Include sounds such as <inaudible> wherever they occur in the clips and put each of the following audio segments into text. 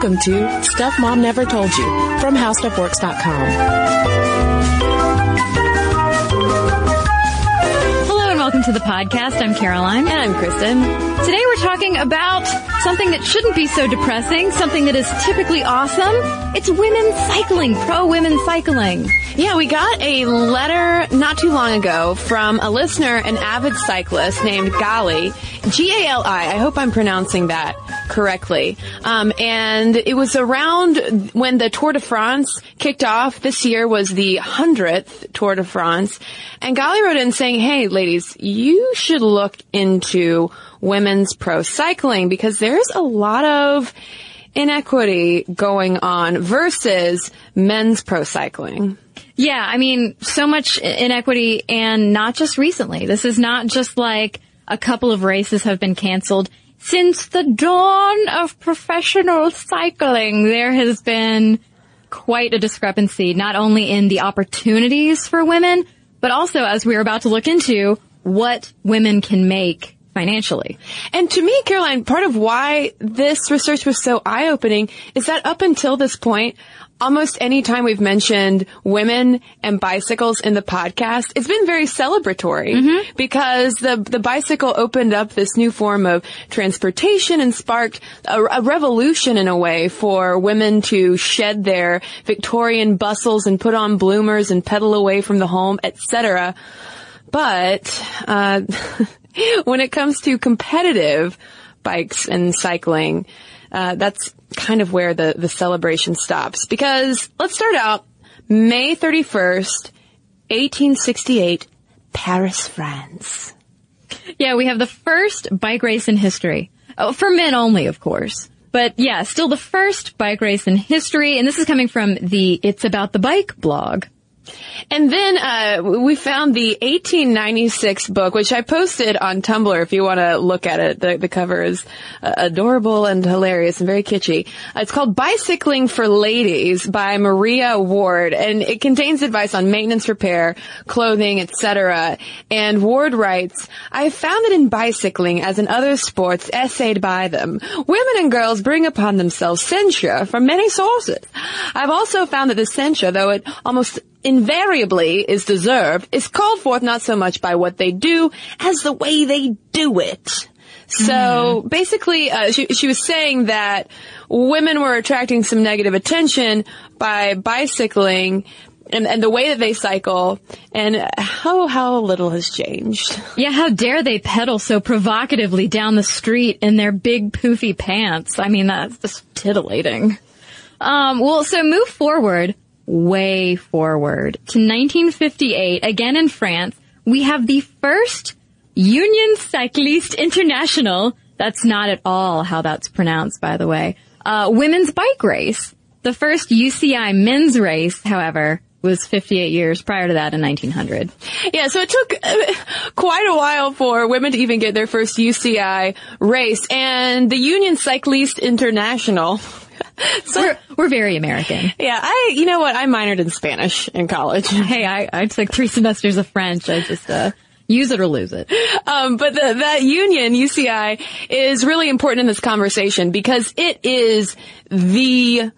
Welcome to Stuff Mom Never Told You from HowStuffWorks.com. Hello and welcome to the podcast. I'm Caroline. And I'm Cristen. Today we're talking about something that shouldn't be so depressing, something that is typically awesome. It's women cycling, pro women cycling. Yeah, we got a letter not too long ago from a listener, an avid cyclist named Gali, G-A-L-I. I hope I'm pronouncing that correctly. Um, and it was around when the Tour de France kicked off. This year was the 100th Tour de France. And Gali wrote in saying, hey, ladies, you should look into women's pro cycling because there's a lot of inequity going on versus men's pro cycling. Yeah, I mean, so much inequity and not just recently. This is not just like a couple of races have been canceled. Since the dawn of professional cycling, there has been quite a discrepancy, not only in the opportunities for women, but also, as we're about to look into, what women can make financially. And to me, Caroline, part of why this research was so eye-opening is that up until this point, almost any time we've mentioned women and bicycles in the podcast, it's been very celebratory mm-hmm. because the the bicycle opened up this new form of transportation and sparked a, a, revolution in a way for women to shed their Victorian bustles and put on bloomers and pedal away from the home, etc. But uh, <laughs> when it comes to competitive bikes and cycling, uh, that's kind of where the, the celebration stops. Because let's start out May 31st, 1868, Paris, France. Yeah, we have the first bike race in history. Oh, for men only, of course. But yeah, still the first bike race in history. And this is coming from the It's About the Bike blog. And then uh, we found the 1896 book, which I posted on Tumblr. If you want to look at it, the, the cover is uh, adorable and hilarious and very kitschy. Uh, it's called "Bicycling for Ladies" by Maria Ward, and it contains advice on maintenance, repair, clothing, etc. And Ward writes, "I have found that in bicycling, as in other sports essayed by them, women and girls bring upon themselves censure from many sources. I've also found that the censure, though it almost invariably is deserved is called forth not so much by what they do as the way they do it. So mm. basically, uh, she, she was saying that women were attracting some negative attention by bicycling and, and the way that they cycle and how, how little has changed. Yeah, how dare they pedal so provocatively down the street in their big poofy pants? I mean, that's just titillating. Um, well, so move forward way forward to 1958, again in France, we have the first Union Cycliste International. That's not at all how that's pronounced, by the way. Uh, women's bike race. The first UCI men's race, however, was 58 years prior to that in 1900. Yeah, so it took uh, quite a while for women to even get their first UCI race. And the Union Cycliste International <laughs> so we're, we're very American. Yeah, I, you know what? I minored in Spanish in college. <laughs> Hey, I, I took three semesters of French. I just, uh, use it or lose it. Um, but the, that union, UCI, is really important in this conversation because it is the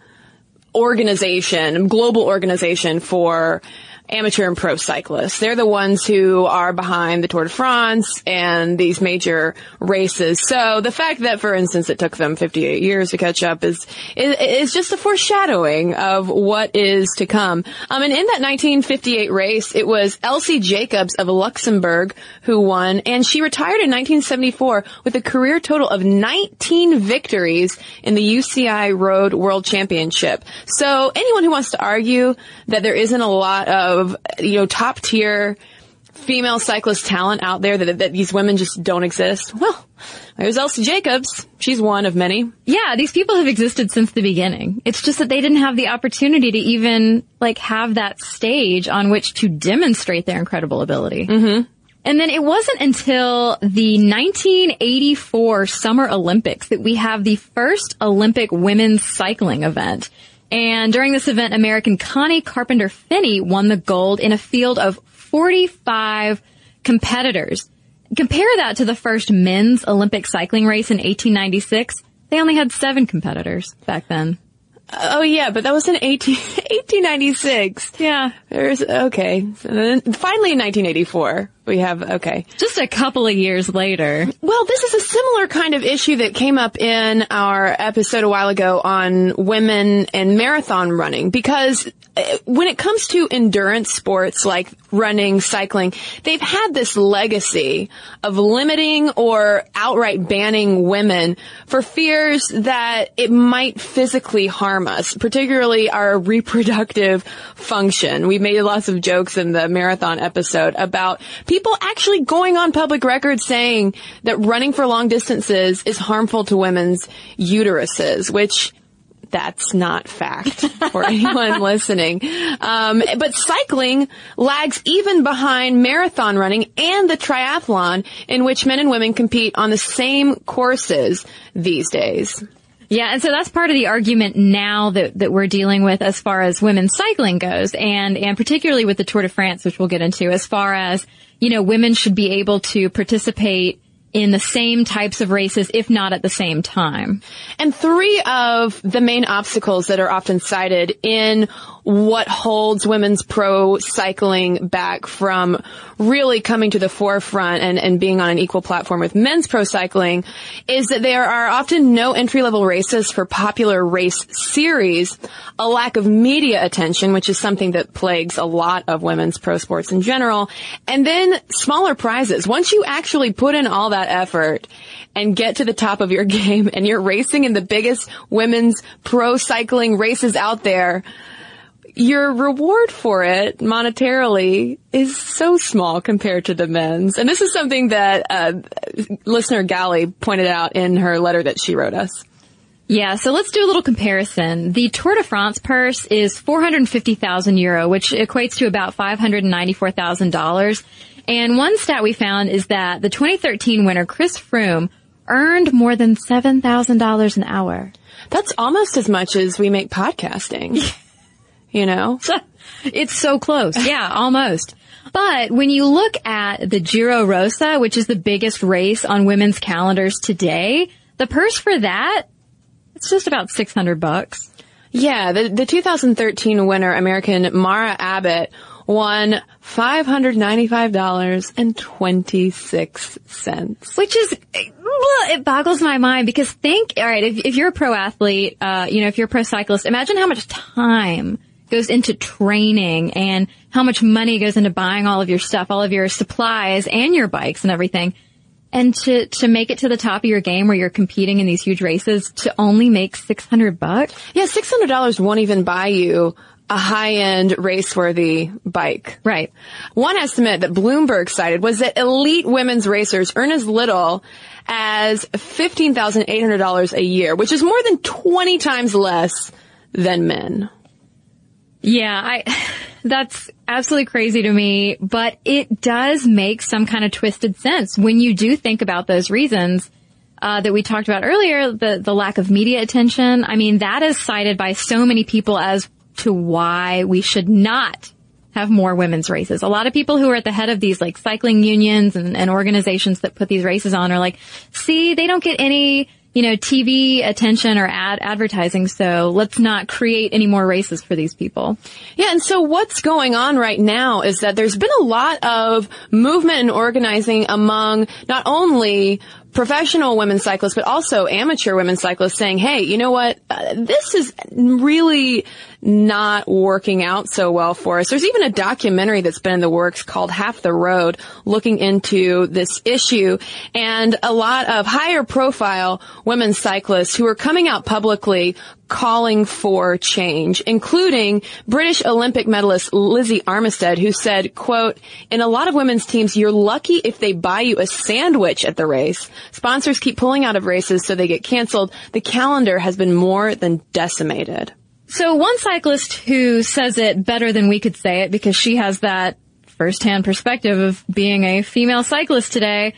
organization, global organization for amateur and pro cyclists. They're the ones who are behind the Tour de France and these major races. So the fact that, for instance, it took them 58 years to catch up is, is, just a foreshadowing of what is to come. Um, and in that 1958 race, it was Elsy Jacobs of Luxembourg who won, and she retired in 1974 with a career total of 19 victories in the UCI Road World Championship. So anyone who wants to argue that there isn't a lot of of, you know, top tier female cyclist talent out there that, that these women just don't exist? Well, there's Elsy Jacobs. She's one of many. Yeah, these people have existed since the beginning. It's just that they didn't have the opportunity to even, like, have that stage on which to demonstrate their incredible ability. Mm-hmm. And then it wasn't until the 1984 Summer Olympics that we have the first Olympic women's cycling event. And during this event, American Connie Carpenter Phinney won the gold in a field of 45 competitors. Compare that to the first men's Olympic cycling race in 1896. They only had seven competitors back then. Oh yeah, but that was in 18, <laughs> 1896. Yeah. There's, okay. Finally in 1984, we have, okay. Just a couple of years later. Well, this is a similar kind of issue that came up in our episode a while ago on women and marathon running because uh, when it comes to endurance sports like running, cycling, they've had this legacy of limiting or outright banning women for fears that it might physically harm us, particularly our reproductive function. We made lots of jokes in the marathon episode about people actually going on public record saying that running for long distances is harmful to women's uteruses, which that's not fact <laughs> for anyone listening. Um, but cycling lags even behind marathon running and the triathlon in which men and women compete on the same courses these days. Yeah, and so that's part of the argument now that, that we're dealing with as far as women's cycling goes, and, and particularly with the Tour de France, which we'll get into, as far as, you know, women should be able to participate in the same types of races, if not at the same time. And three of the main obstacles that are often cited in what holds women's pro cycling back from really coming to the forefront and, and being on an equal platform with men's pro cycling is that there are often no entry level races for popular race series, a lack of media attention, which is something that plagues a lot of women's pro sports in general, and then smaller prizes. Once you actually put in all that effort and get to the top of your <laughs> game and you're racing in the biggest women's pro cycling races out there, your reward for it monetarily is so small compared to the men's. And this is something that uh, listener Gali pointed out in her letter that she wrote us. Yeah, so let's do a little comparison. The Tour de France purse is 450,000 euro, which equates to about $594,000. And one stat we found is that the 2013 winner, Chris Froome, earned more than $7,000 an hour. That's almost as much as we make podcasting. <laughs> you know? <laughs> it's so close. Yeah, almost. But when you look at the Giro Rosa, which is the biggest race on women's calendars today, the purse for that, it's just about 600 bucks. Yeah, the, the 2013 winner, American Mara Abbott, won $595.26. Which is, it boggles my mind because think, alright, if, if you're a pro athlete, uh, you know, if you're a pro cyclist, imagine how much time goes into training and how much money goes into buying all of your stuff, all of your supplies and your bikes and everything. And to, to make it to the top of your game where you're competing in these huge races to only make 600 bucks? Yeah, $600 won't even buy you a high-end race-worthy bike. Right. One estimate that Bloomberg cited was that elite women's racers earn as little as $15,800 a year, which is more than 20 times less than men. Yeah, I, <laughs> that's absolutely crazy to me, but it does make some kind of twisted sense when you do think about those reasons. Uh, that we talked about earlier, the the lack of media attention. I mean, that is cited by so many people as to why we should not have more women's races. A lot of people who are at the head of these like cycling unions and, and organizations that put these races on are like, see, they don't get any you know, TV attention or ad advertising. So let's not create any more races for these people. Yeah. And so what's going on right now is that there's been a lot of movement and organizing among not only professional women cyclists, but also amateur women cyclists saying, hey, you know what? Uh, this is really not working out so well for us. There's even a documentary that's been in the works called Half the Road looking into this issue and a lot of higher profile women cyclists who are coming out publicly calling for change, including British Olympic medalist Lizzie Armitstead, who said, quote, in a lot of women's teams, you're lucky if they buy you a sandwich at the race. Sponsors keep pulling out of races so they get canceled. The calendar has been more than decimated. So one cyclist who says it better than we could say it because she has that firsthand perspective of being a female cyclist today.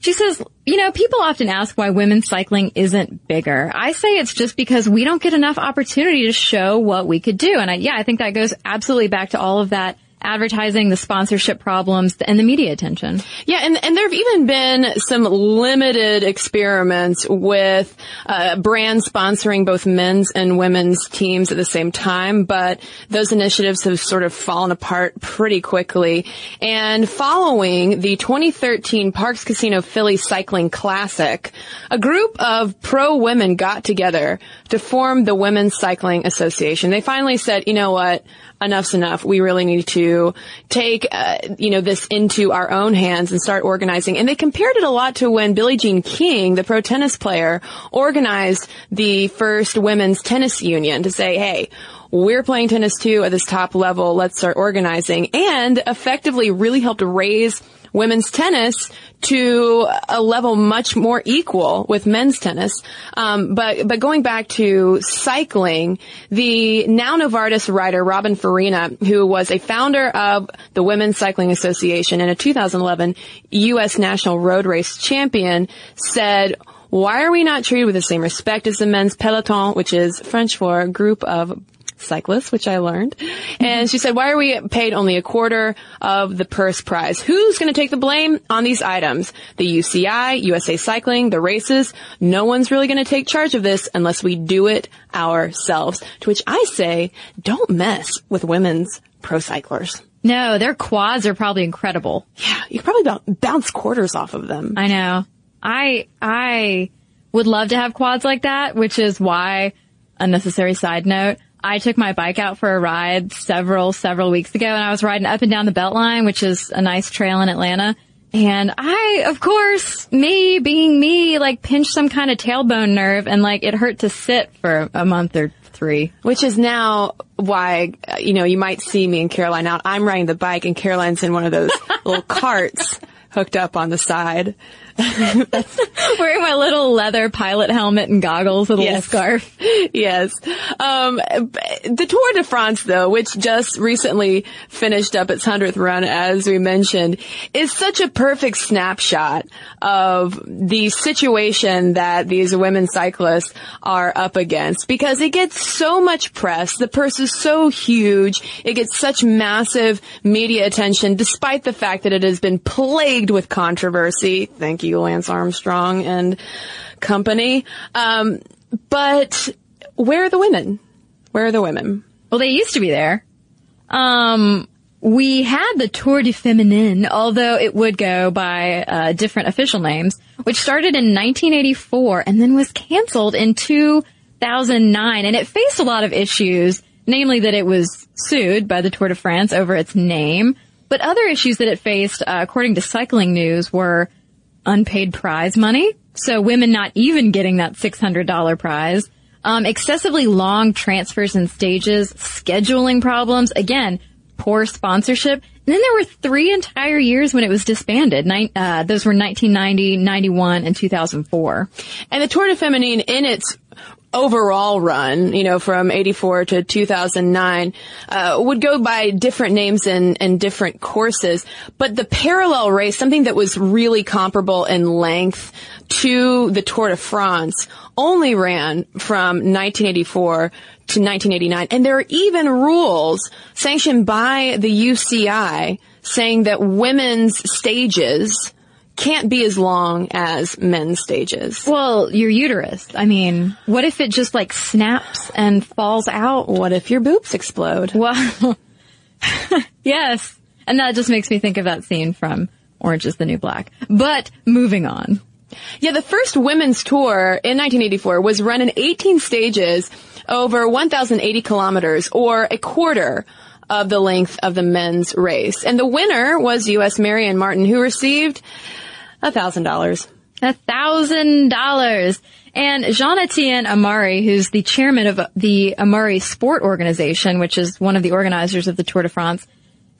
She says, you know, people often ask why women's cycling isn't bigger. I say it's just because we don't get enough opportunity to show what we could do. And I, yeah, I think that goes absolutely back to all of that advertising, the sponsorship problems, and the media attention. Yeah, and, and there have even been some limited experiments with uh, brands sponsoring both men's and women's teams at the same time, but those initiatives have sort of fallen apart pretty quickly. And following the 2013 Parx Casino Philly Cycling Classic, a group of pro women got together to form the Women's Cycling Association. They finally said, you know what? Enough's enough. We really need to take, uh, you know, this into our own hands and start organizing. And they compared it a lot to when Billie Jean King, the pro tennis player, organized the first women's tennis union to say, hey, we're playing tennis too at this top level. Let's start organizing and effectively really helped raise women's tennis to a level much more equal with men's tennis. Um, but but going back to cycling, the now Novartis rider Robin Farina, who was a founder of the Women's Cycling Association and a 2011 U.S. National Road Race champion, said. Why are we not treated with the same respect as the men's peloton, which is French for group of cyclists, which I learned. And she said, why are we paid only a quarter of the purse prize? Who's going to take the blame on these items? The UCI, USA Cycling, the races. No one's really going to take charge of this unless we do it ourselves. To which I say, don't mess with women's pro cyclers. No, their quads are probably incredible. Yeah, you could probably bounce quarters off of them. I know. I, I would love to have quads like that, which is why, unnecessary side note, I took my bike out for a ride several, several weeks ago and I was riding up and down the Beltline, which is a nice trail in Atlanta. And I, of course, me being me, like pinched some kind of tailbone nerve and like it hurt to sit for a month or three. Which is now why, you know, you might see me and Caroline out. I'm riding the bike and Caroline's in one of those <laughs> little carts hooked up on the side. <laughs> Wearing my little leather pilot helmet and goggles with a yes. little scarf. <laughs> Yes. Um, the Tour de France, though, which just recently finished up its 100th run, as we mentioned, is such a perfect snapshot of the situation that these women cyclists are up against because it gets so much press. The purse is so huge. It gets such massive media attention despite the fact that it has been plagued with controversy. Thank you Lance Armstrong and company. Um, but where are the women? Where are the women? Well, they used to be there. Um, we had the Tour de Feminine, although it would go by uh, different official names, which started in 1984 and then was canceled in 2009. And it faced a lot of issues, namely that it was sued by the Tour de France over its name. But other issues that it faced, uh, according to Cycling News, were unpaid prize money. So women not even getting that $600 prize. Um, excessively long transfers and stages, scheduling problems. Again, poor sponsorship. And then there were three entire years when it was disbanded. Nin- uh, those were 1990, 91, and 2004. And the Tour de Feminine in its overall run, you know, from 84 to 2009, uh, would go by different names and, and different courses. But the parallel race, something that was really comparable in length to the Tour de France, only ran from 1984 to 1989. And there are even rules sanctioned by the UCI saying that women's stages can't be as long as men's stages. Well, your uterus. I mean, what if it just like snaps and falls out? What if your boobs explode? Well, <laughs> yes. And that just makes me think of that scene from Orange is the New Black. But moving on. Yeah, the first women's tour in 1984 was run in 18 stages over 1,080 kilometers or a quarter of the length of the men's race. And the winner was U.S. Marianne Martin, who received a thousand dollars. A thousand dollars. And Jean-Etienne Amaury, who's the chairman of uh, the Amaury Sport Organization, which is one of the organizers of the Tour de France,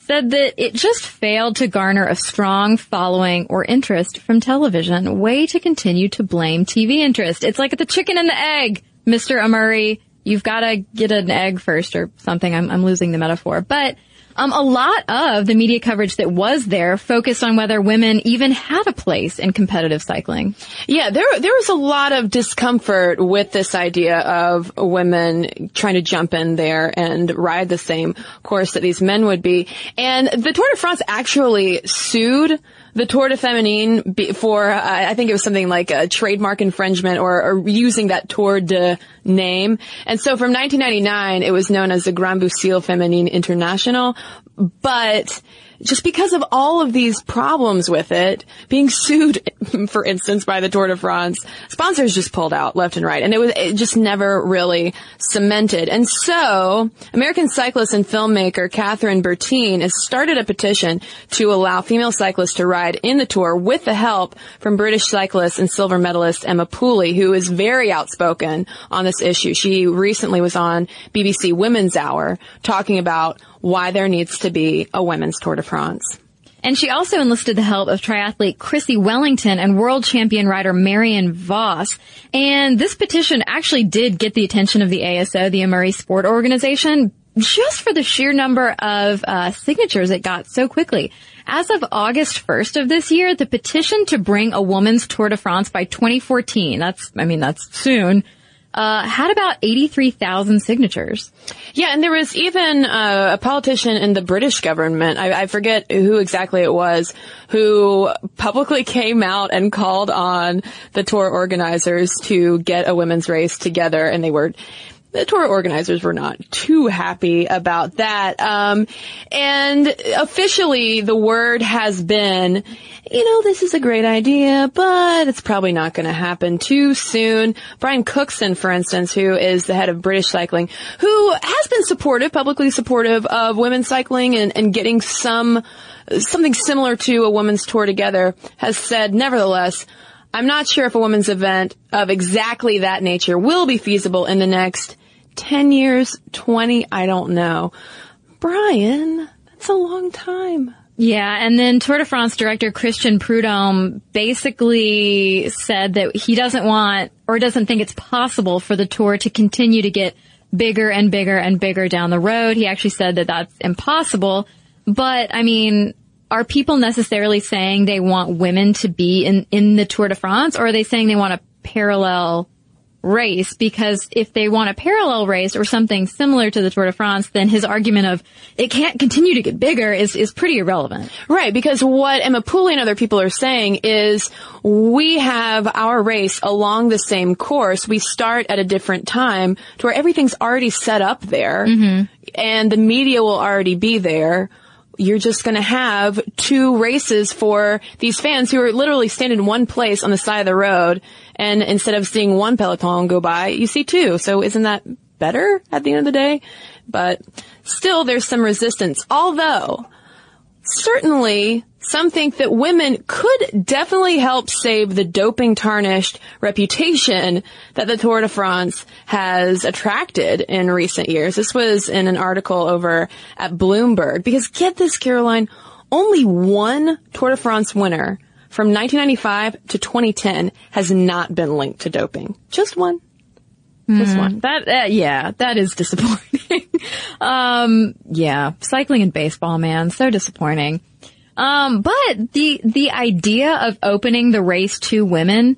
said that it just failed to garner a strong following or interest from television. Way to continue to blame TV interest. It's like the chicken and the egg, Mr. Amaury. You've got to get an egg first or something. I'm, I'm losing the metaphor. But Um, a lot of the media coverage that was there focused on whether women even had a place in competitive cycling. Yeah, there there was a lot of discomfort with this idea of women trying to jump in there and ride the same course that these men would be. And the Tour de France actually sued the Tour de Feminine for, uh, I think it was something like a trademark infringement or, or, using that Tour de name. And so from 1999, it was known as the Grand Boucle Feminine International. But just because of all of these problems with it, being sued, <laughs> for instance, by the Tour de France, sponsors just pulled out left and right, and it was it just never really cemented. And so, American cyclist and filmmaker Kathryn Bertine has started a petition to allow female cyclists to ride in the Tour with the help from British cyclist and silver medalist Emma Pooley, who is very outspoken on this issue. She recently was on BBC Women's Hour talking about why there needs to be a women's Tour de France. And she also enlisted the help of triathlete Chrissie Wellington and world champion rider Marianne Vos. And this petition actually did get the attention of the ASO, the Amaury Sport Organization, just for the sheer number of uh, signatures it got so quickly. As of August 1st of this year, the petition to bring a woman's Tour de France by 2014, that's, I mean, that's soon, uh, had about 83,000 signatures. Yeah, and there was even uh, a politician in the British government, I, I, forget who exactly it was, who publicly came out and called on the tour organizers to get a women's race together, and they were the tour organizers were not too happy about that. Um, and officially, the word has been, you know, this is a great idea, but it's probably not going to happen too soon. Brian Cookson, for instance, who is the head of British Cycling, who has been supportive, publicly supportive of women's cycling and, and getting some something similar to a women's tour together, has said, nevertheless. I'm not sure if a women's event of exactly that nature will be feasible in the next 10 years, 20, I don't know. Brian, that's a long time. Yeah, and then Tour de France director Christian Prudhomme basically said that he doesn't want or doesn't think it's possible for the tour to continue to get bigger and bigger and bigger down the road. He actually said that that's impossible. But I mean, are people necessarily saying they want women to be in, in the Tour de France or are they saying they want a parallel race because if they want a parallel race or something similar to the Tour de France, then his argument of it can't continue to get bigger is, is pretty irrelevant. Right, because what Emma Pooley and other people are saying is we have our race along the same course. We start at a different time to where everything's already set up there mm-hmm. and the media will already be there you're just going to have two races for these fans who are literally standing in one place on the side of the road. And instead of seeing one peloton go by, you see two. So isn't that better at the end of the day? But still there's some resistance. Although certainly some think that women could definitely help save the doping tarnished reputation that the Tour de France has attracted in recent years. This was in an article over at Bloomberg because get this, Caroline, only one Tour de France winner from 1995 to 2010 has not been linked to doping. Just one. Just mm, one. That, uh, yeah, that is disappointing. <laughs> um, yeah, cycling and baseball, man, so disappointing. Um, but the, the idea of opening the race to women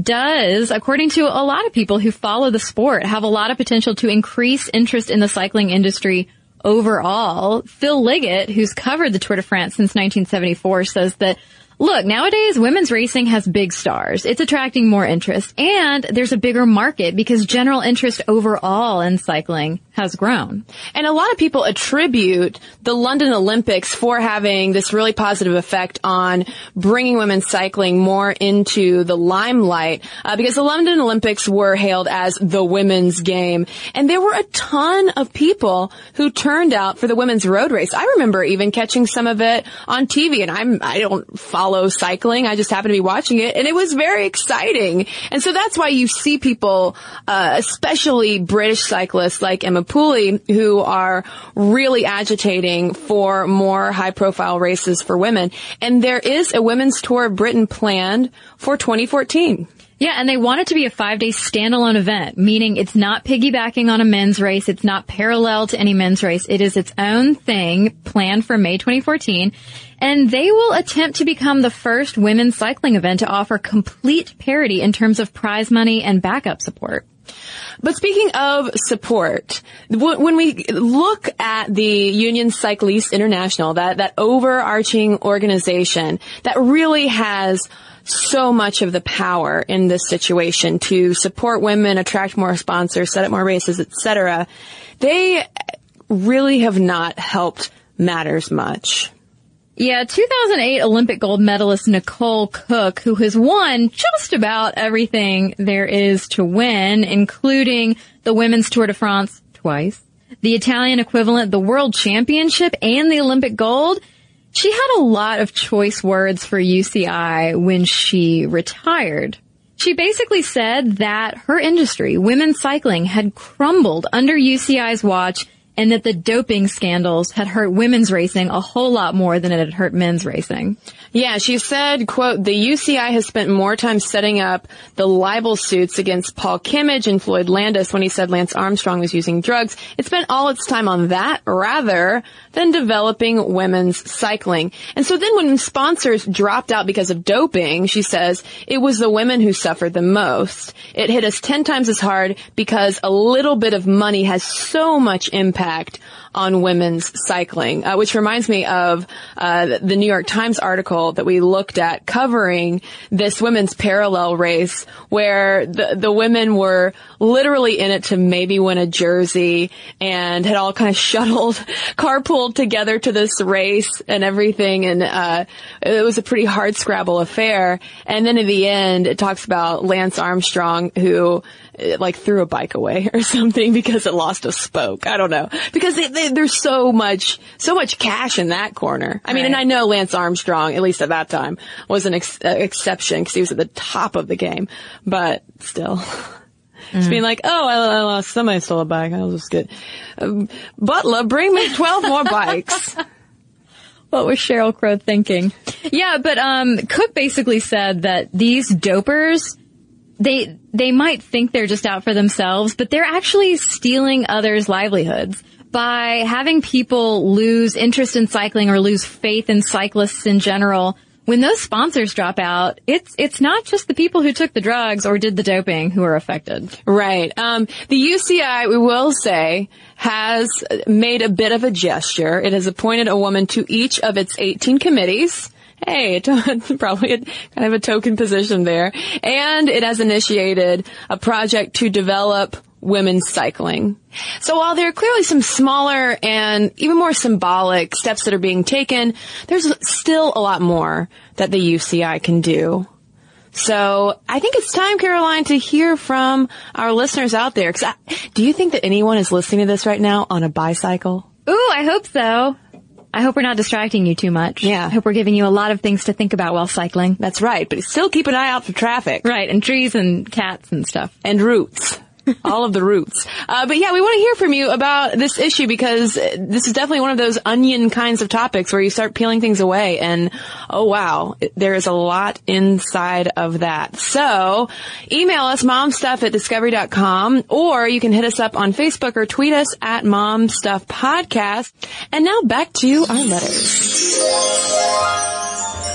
does, according to a lot of people who follow the sport, have a lot of potential to increase interest in the cycling industry overall. Phil Liggett, who's covered the Tour de France since 1974, says that Look, nowadays women's racing has big stars. It's attracting more interest and there's a bigger market because general interest overall in cycling has grown. And a lot of people attribute the London Olympics for having this really positive effect on bringing women's cycling more into the limelight uh, because the London Olympics were hailed as the women's game and there were a ton of people who turned out for the women's road race. I remember even catching some of it on TV and I'm I don't follow cycling. I just happened to be watching it and it was very exciting. And so that's why you see people uh, especially British cyclists like Emma Pooley who are really agitating for more high profile races for women. And there is a women's tour of Britain planned for 2014. Yeah, and they want it to be a five day standalone event, meaning it's not piggybacking on a men's race. It's not parallel to any men's race. It is its own thing planned for May 2014. And they will attempt to become the first women's cycling event to offer complete parity in terms of prize money and backup support. But speaking of support, when we look at the Union Cycliste International, that, that overarching organization that really has so much of the power in this situation to support women, attract more sponsors, set up more races, etc. They really have not helped matters much. Yeah, 2008 Olympic gold medalist Nicole Cooke, who has won just about everything there is to win, including the Women's Tour de France twice, the Italian equivalent, the World Championship, and the Olympic gold. She had a lot of choice words for UCI when she retired. She basically said that her industry, women's cycling, had crumbled under UCI's watch and that the doping scandals had hurt women's racing a whole lot more than it had hurt men's racing. Yeah, she said, quote, the UCI has spent more time setting up the libel suits against Paul Kimmage and Floyd Landis when he said Lance Armstrong was using drugs. It spent all its time on that rather than developing women's cycling. And so then when sponsors dropped out because of doping, she says, it was the women who suffered the most. It hit us 10 times as hard because a little bit of money has so much impact impact on women's cycling, uh, which reminds me of uh, the New York Times article that we looked at covering this women's parallel race, where the the women were literally in it to maybe win a jersey and had all kind of <laughs> shuttled, carpooled together to this race and everything, and uh, it was a pretty hard scrabble affair. And then in the end, it talks about Lance Armstrong who like threw a bike away <laughs> or something because it lost a spoke. I don't know because they, they, there's so much so much cash in that corner. I mean, right. and I know Lance Armstrong, at least at that time, was an ex- uh, exception because he was at the top of the game, but still. Mm. <laughs> Just being like, oh, I, I, lost, somebody stole a bike. I was just good. Um, Butler, bring me 12 more bikes. <laughs> what was Sheryl Crow thinking? Yeah, but um, Cooke basically said that these dopers they they might think they're just out for themselves, but they're actually stealing others' livelihoods by having people lose interest in cycling or lose faith in cyclists in general. When those sponsors drop out, it's it's not just the people who took the drugs or did the doping who are affected. Right. Um, the UCI, we will say, has made a bit of a gesture. It has appointed a woman to each of its 18 committees hey, <laughs> probably a, kind of a token position there. And it has initiated a project to develop women's cycling. So while there are clearly some smaller and even more symbolic steps that are being taken, there's still a lot more that the UCI can do. So I think it's time, Caroline, to hear from our listeners out there. I, do you think that anyone is listening to this right now on a bicycle? Ooh, I hope so. I hope we're not distracting you too much. Yeah. I hope we're giving you a lot of things to think about while cycling. That's right, but still keep an eye out for traffic. Right, and trees and cats and stuff. And roots. All of the roots. Uh, but yeah, we want to hear from you about this issue because this is definitely one of those onion kinds of topics where you start peeling things away and oh wow, there is a lot inside of that. So email us momstuff at discovery.com or you can hit us up on Facebook or tweet us at momstuffpodcast. And now back to our letters.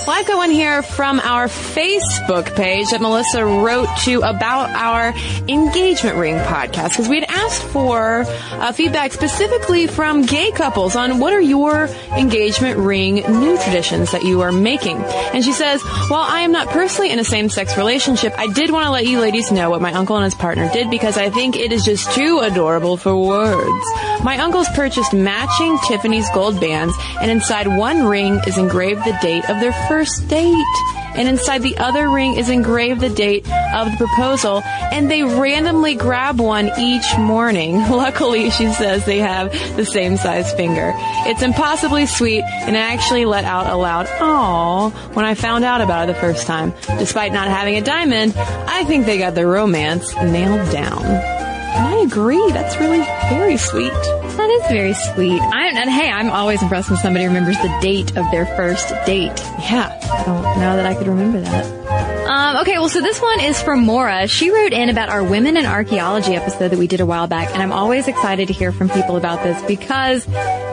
Well, I've got one here from our Facebook page that Melissa wrote to about our engagement ring podcast because we had asked for uh, feedback specifically from gay couples on what are your engagement ring new traditions that you are making. And she says, while I am not personally in a same-sex relationship, I did want to let you ladies know what my uncle and his partner did because I think it is just too adorable for words. My uncles purchased matching Tiffany's gold bands and inside one ring is engraved the date of their first first date. And inside the other ring is engraved the date of the proposal, and they randomly grab one each morning. <laughs> Luckily, she says they have the same size finger. It's impossibly sweet, and I actually let out a loud "aww" when I found out about it the first time. Despite not having a diamond, I think they got the romance nailed down. And I agree. That's really very sweet. That is very sweet. I, and hey, I'm always impressed when somebody remembers the date of their first date. Yeah. I don't know that I could remember that. Um, okay, well, so this one is from Mora. She wrote in about our Women in Archaeology episode that we did a while back, and I'm always excited to hear from people about this because,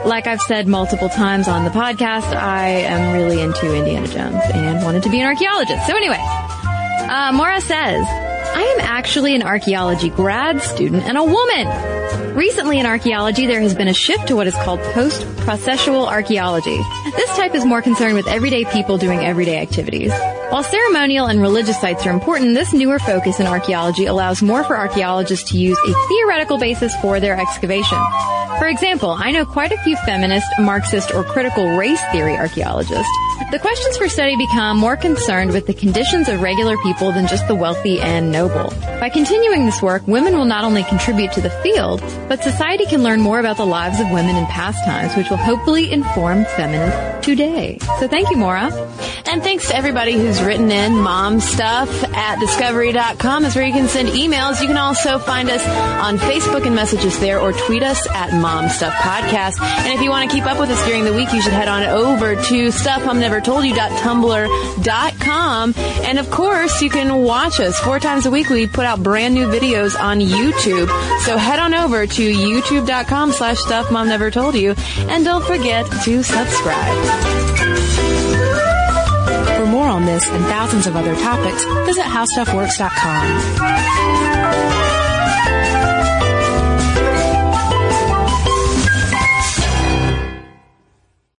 like I've said multiple times on the podcast, I am really into Indiana Jones and wanted to be an archaeologist. So anyway, uh, Mora says, I am actually an archaeology grad student and a woman. Recently in archaeology, there has been a shift to what is called post-processual archaeology. This type is more concerned with everyday people doing everyday activities. While ceremonial and religious sites are important, this newer focus in archaeology allows more for archaeologists to use a theoretical basis for their excavation. For example, I know quite a few feminist, Marxist, or critical race theory archaeologists. The questions for study become more concerned with the conditions of regular people than just the wealthy and noble. By continuing this work, women will not only contribute to the field, but society can learn more about the lives of women in past times, which will hopefully inform feminists today. So thank you, Mora. And thanks to everybody who's written in. Mom stuff at discovery.com is where you can send emails. You can also find us on Facebook and messages there or tweet us at Mom Stuff Podcast. And if you want to keep up with us during the week, you should head on over to stuffmomnevertoldyou.tumblr.com. And of course, you can watch us four times a week. We put out brand new videos on YouTube. So head on over to youtube.com slash stuff mom never told you. And don't forget to subscribe. For more on this and thousands of other topics, visit howstuffworks.com.